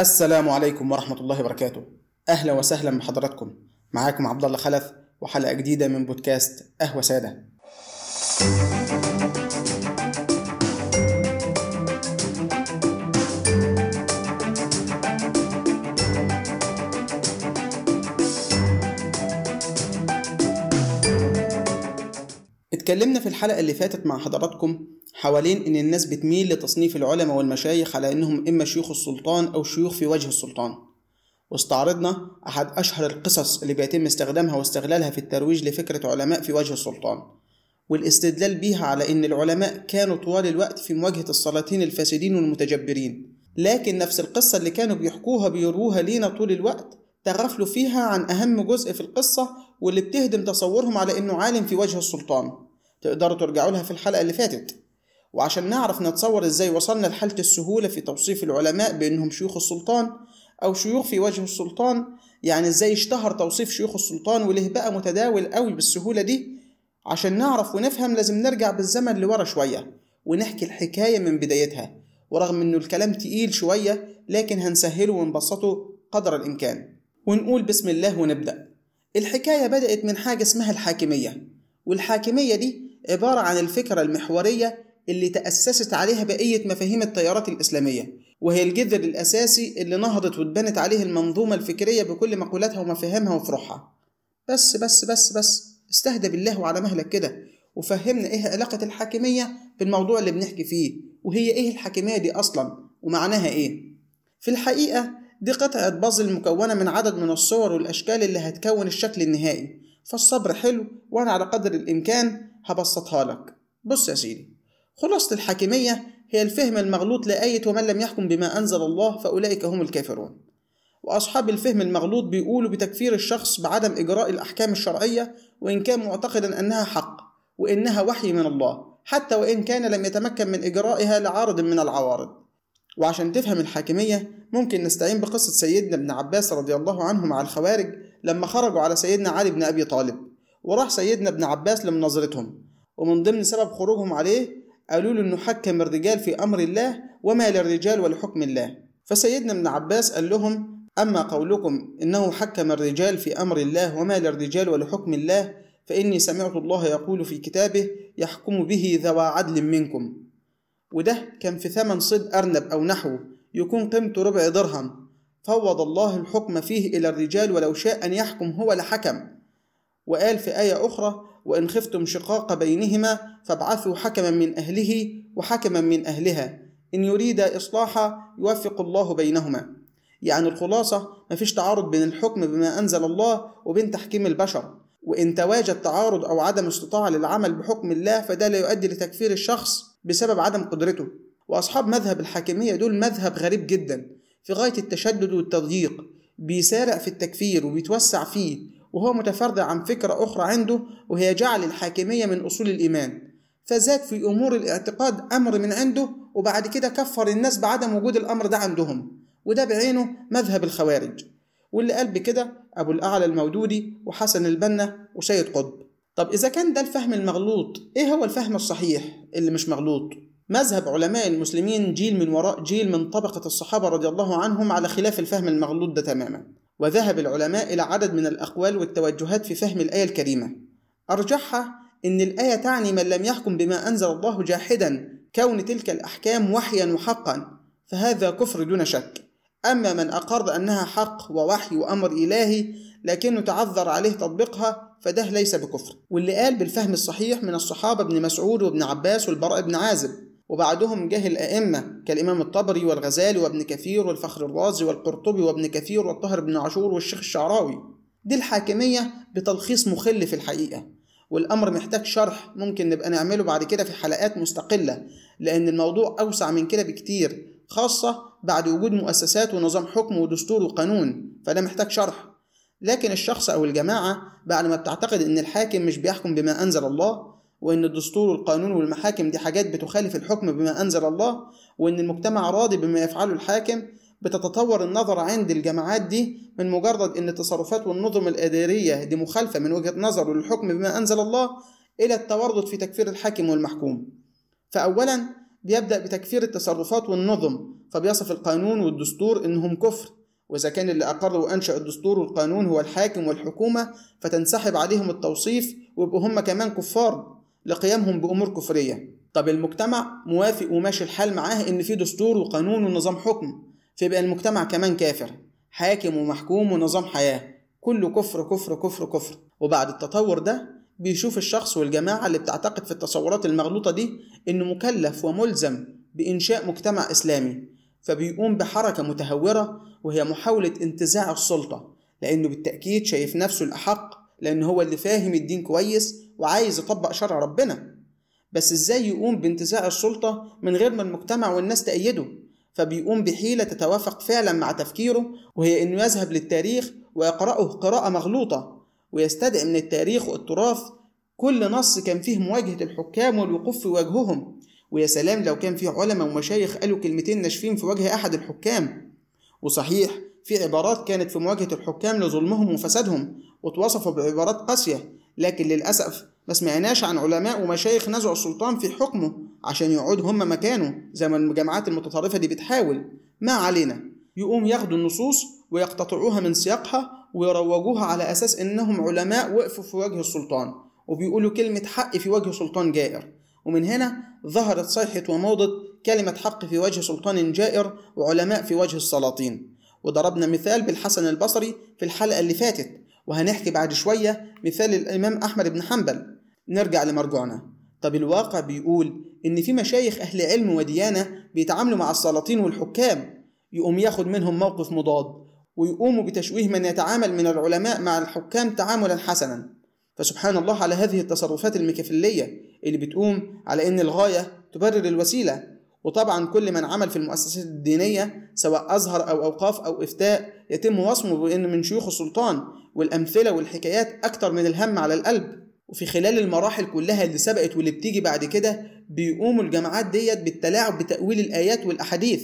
السلام عليكم ورحمة الله وبركاته. أهلا وسهلا بحضراتكم. معاكم عبد الله خلف وحلقة جديدة من بودكاست قهوة سادة. اتكلمنا في الحلقة اللي فاتت مع حضراتكم حوالين إن الناس بتميل لتصنيف العلماء والمشايخ على إنهم إما شيوخ السلطان أو شيوخ في وجه السلطان. واستعرضنا أحد أشهر القصص اللي بيتم استخدامها واستغلالها في الترويج لفكرة علماء في وجه السلطان. والاستدلال بيها على إن العلماء كانوا طوال الوقت في مواجهة السلاطين الفاسدين والمتجبرين. لكن نفس القصة اللي كانوا بيحكوها بيروها لينا طول الوقت تغفلوا فيها عن أهم جزء في القصة واللي بتهدم تصورهم على إنه عالم في وجه السلطان. تقدروا ترجعوا لها في الحلقة اللي فاتت. وعشان نعرف نتصور إزاي وصلنا لحالة السهولة في توصيف العلماء بإنهم شيوخ السلطان أو شيوخ في وجه السلطان يعني إزاي اشتهر توصيف شيوخ السلطان وليه بقى متداول قوي بالسهولة دي. عشان نعرف ونفهم لازم نرجع بالزمن لورا شوية ونحكي الحكاية من بدايتها. ورغم إنه الكلام تقيل شوية لكن هنسهله ونبسطه قدر الإمكان. ونقول بسم الله ونبدأ. الحكاية بدأت من حاجة اسمها الحاكمية. والحاكمية دي عبارة عن الفكرة المحورية اللي تأسست عليها بقية مفاهيم التيارات الإسلامية وهي الجذر الأساسي اللي نهضت واتبنت عليه المنظومة الفكرية بكل مقولاتها ومفاهيمها وفروعها بس بس بس بس استهدى بالله وعلى مهلك كده وفهمنا إيه علاقة الحاكمية بالموضوع اللي بنحكي فيه وهي إيه الحاكمية دي أصلا ومعناها إيه. في الحقيقة دي قطعة بازل مكونة من عدد من الصور والأشكال اللي هتكون الشكل النهائي. فالصبر حلو وأنا على قدر الإمكان هبسطها لك. بص يا سيدي. خلاصة الحاكمية هي الفهم المغلوط لآية ومن لم يحكم بما أنزل الله فأولئك هم الكافرون. وأصحاب الفهم المغلوط بيقولوا بتكفير الشخص بعدم إجراء الأحكام الشرعية وإن كان معتقدا أنها حق وإنها وحي من الله حتى وإن كان لم يتمكن من إجرائها لعارض من العوارض. وعشان تفهم الحاكمية ممكن نستعين بقصة سيدنا ابن عباس رضي الله عنه مع الخوارج لما خرجوا على سيدنا علي بن أبي طالب وراح سيدنا ابن عباس لمناظرتهم. ومن ضمن سبب خروجهم عليه قالوا له إنه حكم الرجال في أمر الله وما للرجال ولحكم الله. فسيدنا ابن عباس قال لهم أما قولكم إنه حكم الرجال في أمر الله وما للرجال ولحكم الله فإني سمعت الله يقول في كتابه يحكم به ذوى عدل منكم. وده كان في ثمن صيد أرنب أو نحوه يكون قيمته ربع درهم. فوض الله الحكم فيه إلى الرجال ولو شاء أن يحكم هو لحكم. وقال في آية أخرى وإن خفتم شقاق بينهما فابعثوا حكما من أهله وحكما من أهلها. إن يريد إصلاحا يوفق الله بينهما. يعني الخلاصة مفيش تعارض بين الحكم بما أنزل الله وبين تحكيم البشر. وإن تواجد تعارض أو عدم استطاعة للعمل بحكم الله فده لا يؤدي لتكفير الشخص بسبب عدم قدرته. وأصحاب مذهب الحاكمية دول مذهب غريب جدا. في غاية التشدد والتضييق بيسارع في التكفير وبيتوسع فيه وهو متفرع عن فكرة أخرى عنده وهي جعل الحاكمية من أصول الإيمان. فزاد في أمور الاعتقاد أمر من عنده وبعد كده كفر الناس بعدم وجود الأمر ده عندهم. وده بعينه مذهب الخوارج. واللي قال بكده أبو الأعلى المودودي وحسن البنا وسيد قطب. طب إذا كان ده الفهم المغلوط إيه هو الفهم الصحيح اللي مش مغلوط؟ مذهب علماء المسلمين جيل من وراء جيل من طبقة الصحابة رضي الله عنهم على خلاف الفهم المغلوط ده تماما. وذهب العلماء إلى عدد من الأقوال والتوجهات في فهم الآية الكريمة. أرجحها إن الآية تعني من لم يحكم بما أنزل الله جاحدا كون تلك الأحكام وحيا وحقا فهذا كفر دون شك. أما من أقر أنها حق ووحي وأمر إلهي لكنه تعذر عليه تطبيقها فده ليس بكفر. واللي قال بالفهم الصحيح من الصحابة ابن مسعود وابن عباس والبراء بن عازب. وبعدهم جه الأئمة كالإمام الطبري والغزالي وابن كثير والفخر الرازي والقرطبي وابن كثير والطاهر بن عاشور والشيخ الشعراوي. دي الحاكمية بتلخيص مخل في الحقيقة. والأمر محتاج شرح ممكن نبقى نعمله بعد كده في حلقات مستقلة لأن الموضوع أوسع من كده بكتير خاصة بعد وجود مؤسسات ونظام حكم ودستور وقانون فده محتاج شرح. لكن الشخص أو الجماعة بعد ما بتعتقد إن الحاكم مش بيحكم بما أنزل الله وإن الدستور والقانون والمحاكم دي حاجات بتخالف الحكم بما أنزل الله وإن المجتمع راضي بما يفعله الحاكم بتتطور النظرة عند الجماعات دي من مجرد إن التصرفات والنظم الإدارية دي مخالفة من وجهة نظره للحكم بما أنزل الله إلى التورط في تكفير الحاكم والمحكوم. فأولا بيبدأ بتكفير التصرفات والنظم فبيصف القانون والدستور إنهم كفر. وإذا كان اللي أقر وأنشأ الدستور والقانون هو الحاكم والحكومة فتنسحب عليهم التوصيف ويبقوا هم كمان كفار. لقيامهم بأمور كفرية. طب المجتمع موافق وماشي الحال معاه إن في دستور وقانون ونظام حكم فيبقى المجتمع كمان كافر. حاكم ومحكوم ونظام حياة. كله كفر كفر كفر كفر. وبعد التطور ده بيشوف الشخص والجماعة اللي بتعتقد في التصورات المغلوطة دي إنه مكلف وملزم بإنشاء مجتمع إسلامي. فبيقوم بحركة متهورة وهي محاولة انتزاع السلطة لأنه بالتأكيد شايف نفسه الأحق لأنه هو اللي فاهم الدين كويس وعايز يطبق شرع ربنا. بس إزاي يقوم بانتزاع السلطة من غير ما المجتمع والناس تأيده؟ فبيقوم بحيلة تتوافق فعلا مع تفكيره وهي إنه يذهب للتاريخ ويقرأه قراءة مغلوطة ويستدعي من التاريخ والتراث كل نص كان فيه مواجهة الحكام والوقوف في وجههم. ويا سلام لو كان فيه علماء ومشايخ قالوا كلمتين ناشفين في وجه أحد الحكام. وصحيح في عبارات كانت في مواجهة الحكام لظلمهم وفسادهم وتوصفوا بعبارات قاسية لكن للأسف ما سمعناش عن علماء ومشايخ نزعوا السلطان في حكمه عشان يقعد هم مكانه زي ما الجماعات المتطرفة دي بتحاول. ما علينا. يقوم ياخدوا النصوص ويقتطعوها من سياقها ويروجوها على أساس إنهم علماء وقفوا في وجه السلطان وبيقولوا كلمة حق في وجه سلطان جائر. ومن هنا ظهرت صيحة وموضة كلمة حق في وجه سلطان جائر وعلماء في وجه السلاطين. وضربنا مثال بالحسن البصري في الحلقة اللي فاتت وهنحكي بعد شوية مثال الإمام أحمد بن حنبل. نرجع لمرجعنا طب الواقع بيقول إن في مشايخ أهل علم وديانة بيتعاملوا مع السلاطين والحكام يقوم ياخد منهم موقف مضاد ويقوموا بتشويه من يتعامل من العلماء مع الحكام تعاملا حسنا. فسبحان الله على هذه التصرفات الميكافيلية اللي بتقوم على إن الغاية تبرر الوسيلة. وطبعا كل من عمل في المؤسسات الدينية سواء أزهر أو أوقاف أو إفتاء يتم وصمه بأن من شيوخ السلطان والأمثلة والحكايات أكتر من الهم على القلب. وفي خلال المراحل كلها اللي سبقت واللي بتيجي بعد كده بيقوموا الجماعات ديت بالتلاعب بتأويل الآيات والأحاديث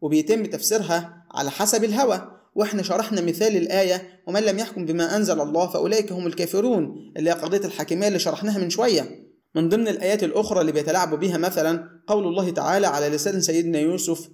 وبيتم تفسيرها على حسب الهوى. وإحنا شرحنا مثال الآية ومن لم يحكم بما أنزل الله فأولئك هم الكافرون. اللي هي قضية الحاكمية اللي شرحناها من شوية. من ضمن الآيات الأخرى اللي بيتلاعبوا بها مثلا قول الله تعالى على لسان سيدنا يوسف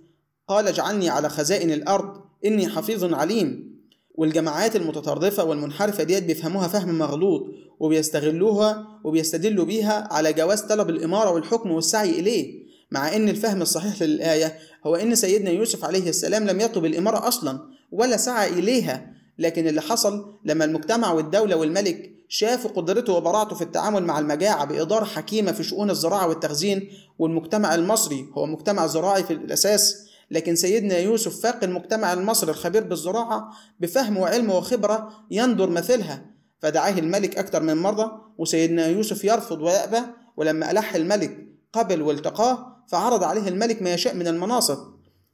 قال اجعلني على خزائن الأرض إني حفيظ عليم. والجماعات المتطرفة والمنحرفة ديت بيفهموها فهم مغلوط وبيستغلوها وبيستدلوا بيها على جواز طلب الإمارة والحكم والسعي إليه مع إن الفهم الصحيح للآية هو إن سيدنا يوسف عليه السلام لم يطلب الإمارة أصلا ولا سعى إليها. لكن اللي حصل لما المجتمع والدولة والملك شافوا قدرته وبراعته في التعامل مع المجاعة بإدارة حكيمة في شؤون الزراعة والتخزين والمجتمع المصري هو مجتمع زراعي في الأساس لكن سيدنا يوسف فاق المجتمع المصري الخبير بالزراعة بفهم وعلم وخبرة يندر مثلها فدعاه الملك أكثر من مرة وسيدنا يوسف يرفض ويأبى ولما ألح الملك قبل والتقاه فعرض عليه الملك ما يشاء من المناصب.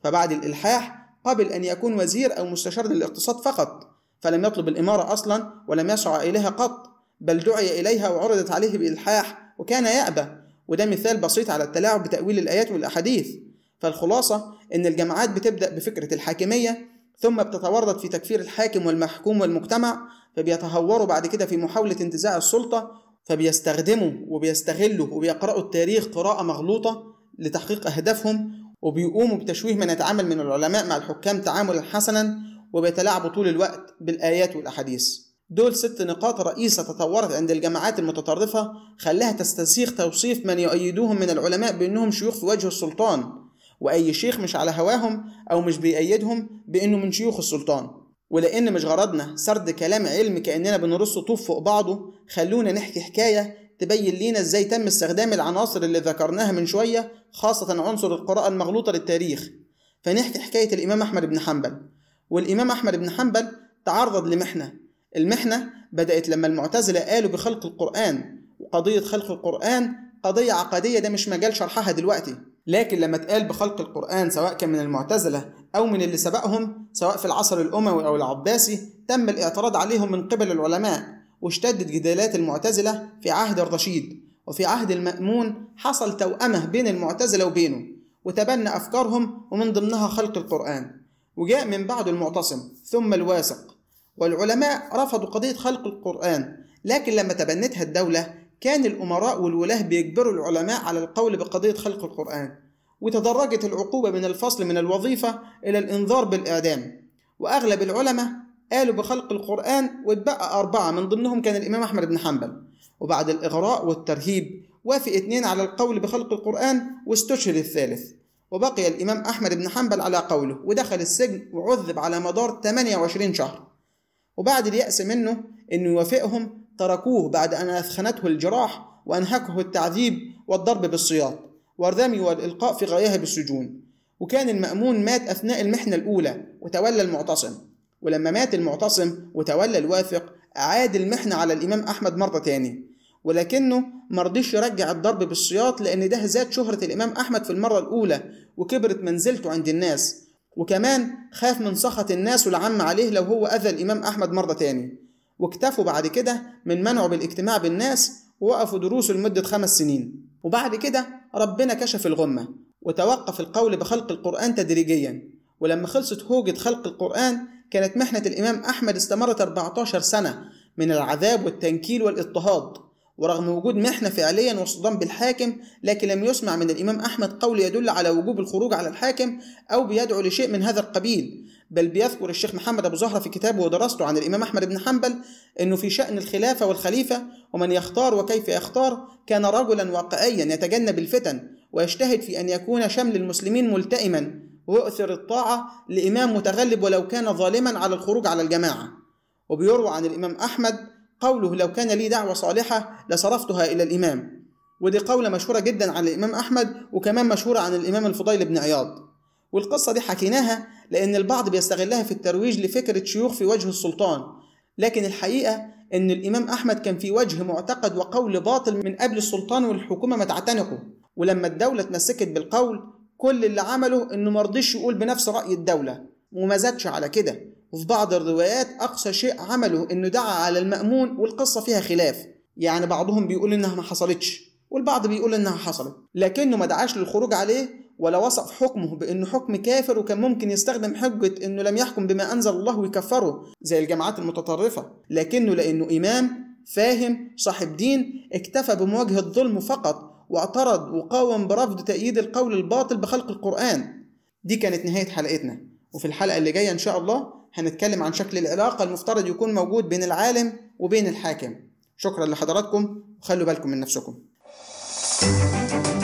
فبعد الإلحاح قبل أن يكون وزير أو مستشار للاقتصاد فقط فلم يطلب الإمارة أصلا ولم يسعى إليها قط بل دعي إليها وعرضت عليه بإلحاح وكان يأبى. وده مثال بسيط على التلاعب بتأويل الآيات والأحاديث. فالخلاصة إن الجماعات بتبدأ بفكرة الحاكمية ثم بتتورط في تكفير الحاكم والمحكوم والمجتمع فبيتهوروا بعد كده في محاولة انتزاع السلطة فبيستخدموا وبيستغلوا وبيقرأوا التاريخ قراءة مغلوطة لتحقيق أهدافهم وبيقوموا بتشويه من يتعامل من العلماء مع الحكام تعاملا حسنا وبيتلاعبوا طول الوقت بالآيات والأحاديث. دول ست نقاط رئيسة تطورت عند الجماعات المتطرفة خلاها تستسيغ توصيف من يؤيدوهم من العلماء بأنهم شيوخ في وجه السلطان. وأي شيخ مش على هواهم أو مش بيأيدهم بأنه من شيوخ السلطان. ولأن مش غرضنا سرد كلام علم كأننا بنرص طوف فوق بعضه خلونا نحكي حكاية تبين لينا إزاي تم استخدام العناصر اللي ذكرناها من شوية خاصة عنصر القراءة المغلوطة للتاريخ. فنحكي حكاية الإمام أحمد بن حنبل. والإمام أحمد بن حنبل تعرض لمحنة. المحنة بدأت لما المعتزلة قالوا بخلق القرآن. وقضية خلق القرآن قضية عقدية ده مش مجال شرحها دلوقتي. لكن لما اتقال بخلق القرآن سواء كان من المعتزلة أو من اللي سبقهم سواء في العصر الأموي أو العباسي تم الاعتراض عليهم من قبل العلماء واشتدت جدالات المعتزلة في عهد الرشيد. وفي عهد المأمون حصل توأمة بين المعتزلة وبينه وتبنى أفكارهم ومن ضمنها خلق القرآن. وجاء من بعد المعتصم ثم الواثق. والعلماء رفضوا قضية خلق القرآن لكن لما تبنتها الدولة كان الأمراء والولاة بيجبروا العلماء على القول بقضية خلق القرآن وتدرجت العقوبة من الفصل من الوظيفة إلى الإنذار بالإعدام. وأغلب العلماء قالوا بخلق القرآن واتبقى أربعة من ضمنهم كان الإمام أحمد بن حنبل. وبعد الإغراء والترهيب وافق اثنين على القول بخلق القرآن واستشهد الثالث. وبقي الإمام أحمد بن حنبل على قوله ودخل السجن وعذب على مدار 28 شهر. وبعد اليأس منه إنه يوافقهم تركوه بعد أن أثخنته الجراح وأنهكه التعذيب والضرب بالسياط والرمي والإلقاء في غياهب السجون وكان المأمون مات أثناء المحنة الأولى وتولى المعتصم. ولما مات المعتصم وتولى الواثق أعاد المحنة على الإمام أحمد مرة تاني. ولكنه مرضيش يرجع الضرب بالسياط لأن ده زاد شهرة الإمام أحمد في المرة الأولى وكبرت منزلته عند الناس. وكمان خاف من سخط الناس والعم عليه لو هو أذى الإمام أحمد مرة تاني. واكتفوا بعد كده من منعه بالاجتماع بالناس ووقفوا دروسه لمدة خمس سنين. وبعد كده ربنا كشف الغمة وتوقف القول بخلق القرآن تدريجيا. ولما خلصت هوجة خلق القرآن كانت محنة الإمام أحمد استمرت 14 سنة من العذاب والتنكيل والاضطهاد. ورغم وجود محنة فعليا واصطدام بالحاكم لكن لم يسمع من الإمام أحمد قول يدل على وجوب الخروج على الحاكم أو بيدعو لشيء من هذا القبيل. بل بيذكر الشيخ محمد أبو زهرة في كتابه ودراسته عن الإمام أحمد بن حنبل أنه في شأن الخلافة والخليفة ومن يختار وكيف يختار كان رجلا واقعيا يتجنب الفتن ويجتهد في أن يكون شمل المسلمين ملتئما ويؤثر الطاعة لإمام متغلب ولو كان ظالما على الخروج على الجماعة. وبيروى عن الإمام أحمد قوله لو كان لي دعوة صالحة لصرفتها إلى الإمام. ودي قولة مشهورة جدا عن الإمام أحمد وكمان مشهورة عن الإمام الفضيل بن عياض. والقصة دي حكيناها لأن البعض بيستغلها في الترويج لفكرة شيوخ في وجه السلطان. لكن الحقيقة أن الإمام أحمد كان في وجه معتقد وقول باطل من قبل السلطان والحكومة ما تعتنقه. ولما الدولة اتمسكت بالقول كل اللي عمله إنه مرضيش يقول بنفس رأي الدولة. وما زادش على كده. وفي بعض الروايات أقصى شيء عمله إنه دعا على المأمون والقصة فيها خلاف. يعني بعضهم بيقول إنها ما حصلتش. والبعض بيقول إنها حصلت. لكنه ما دعاش للخروج عليه ولا وصف حكمه بأنه حكم كافر وكان ممكن يستخدم حجة إنه لم يحكم بما أنزل الله ويكفره زي الجماعات المتطرفة. لكنه لأنه إمام فاهم صاحب دين اكتفى بمواجهة الظلم فقط واعترض وقاوم برفض تأييد القول الباطل بخلق القرآن. دي كانت نهاية حلقتنا. وفي الحلقة اللي جاية إن شاء الله هنتكلم عن شكل العلاقة المفترض يكون موجود بين العالم وبين الحاكم. شكرا لحضراتكم. وخلوا بالكم من نفسكم. Thank you.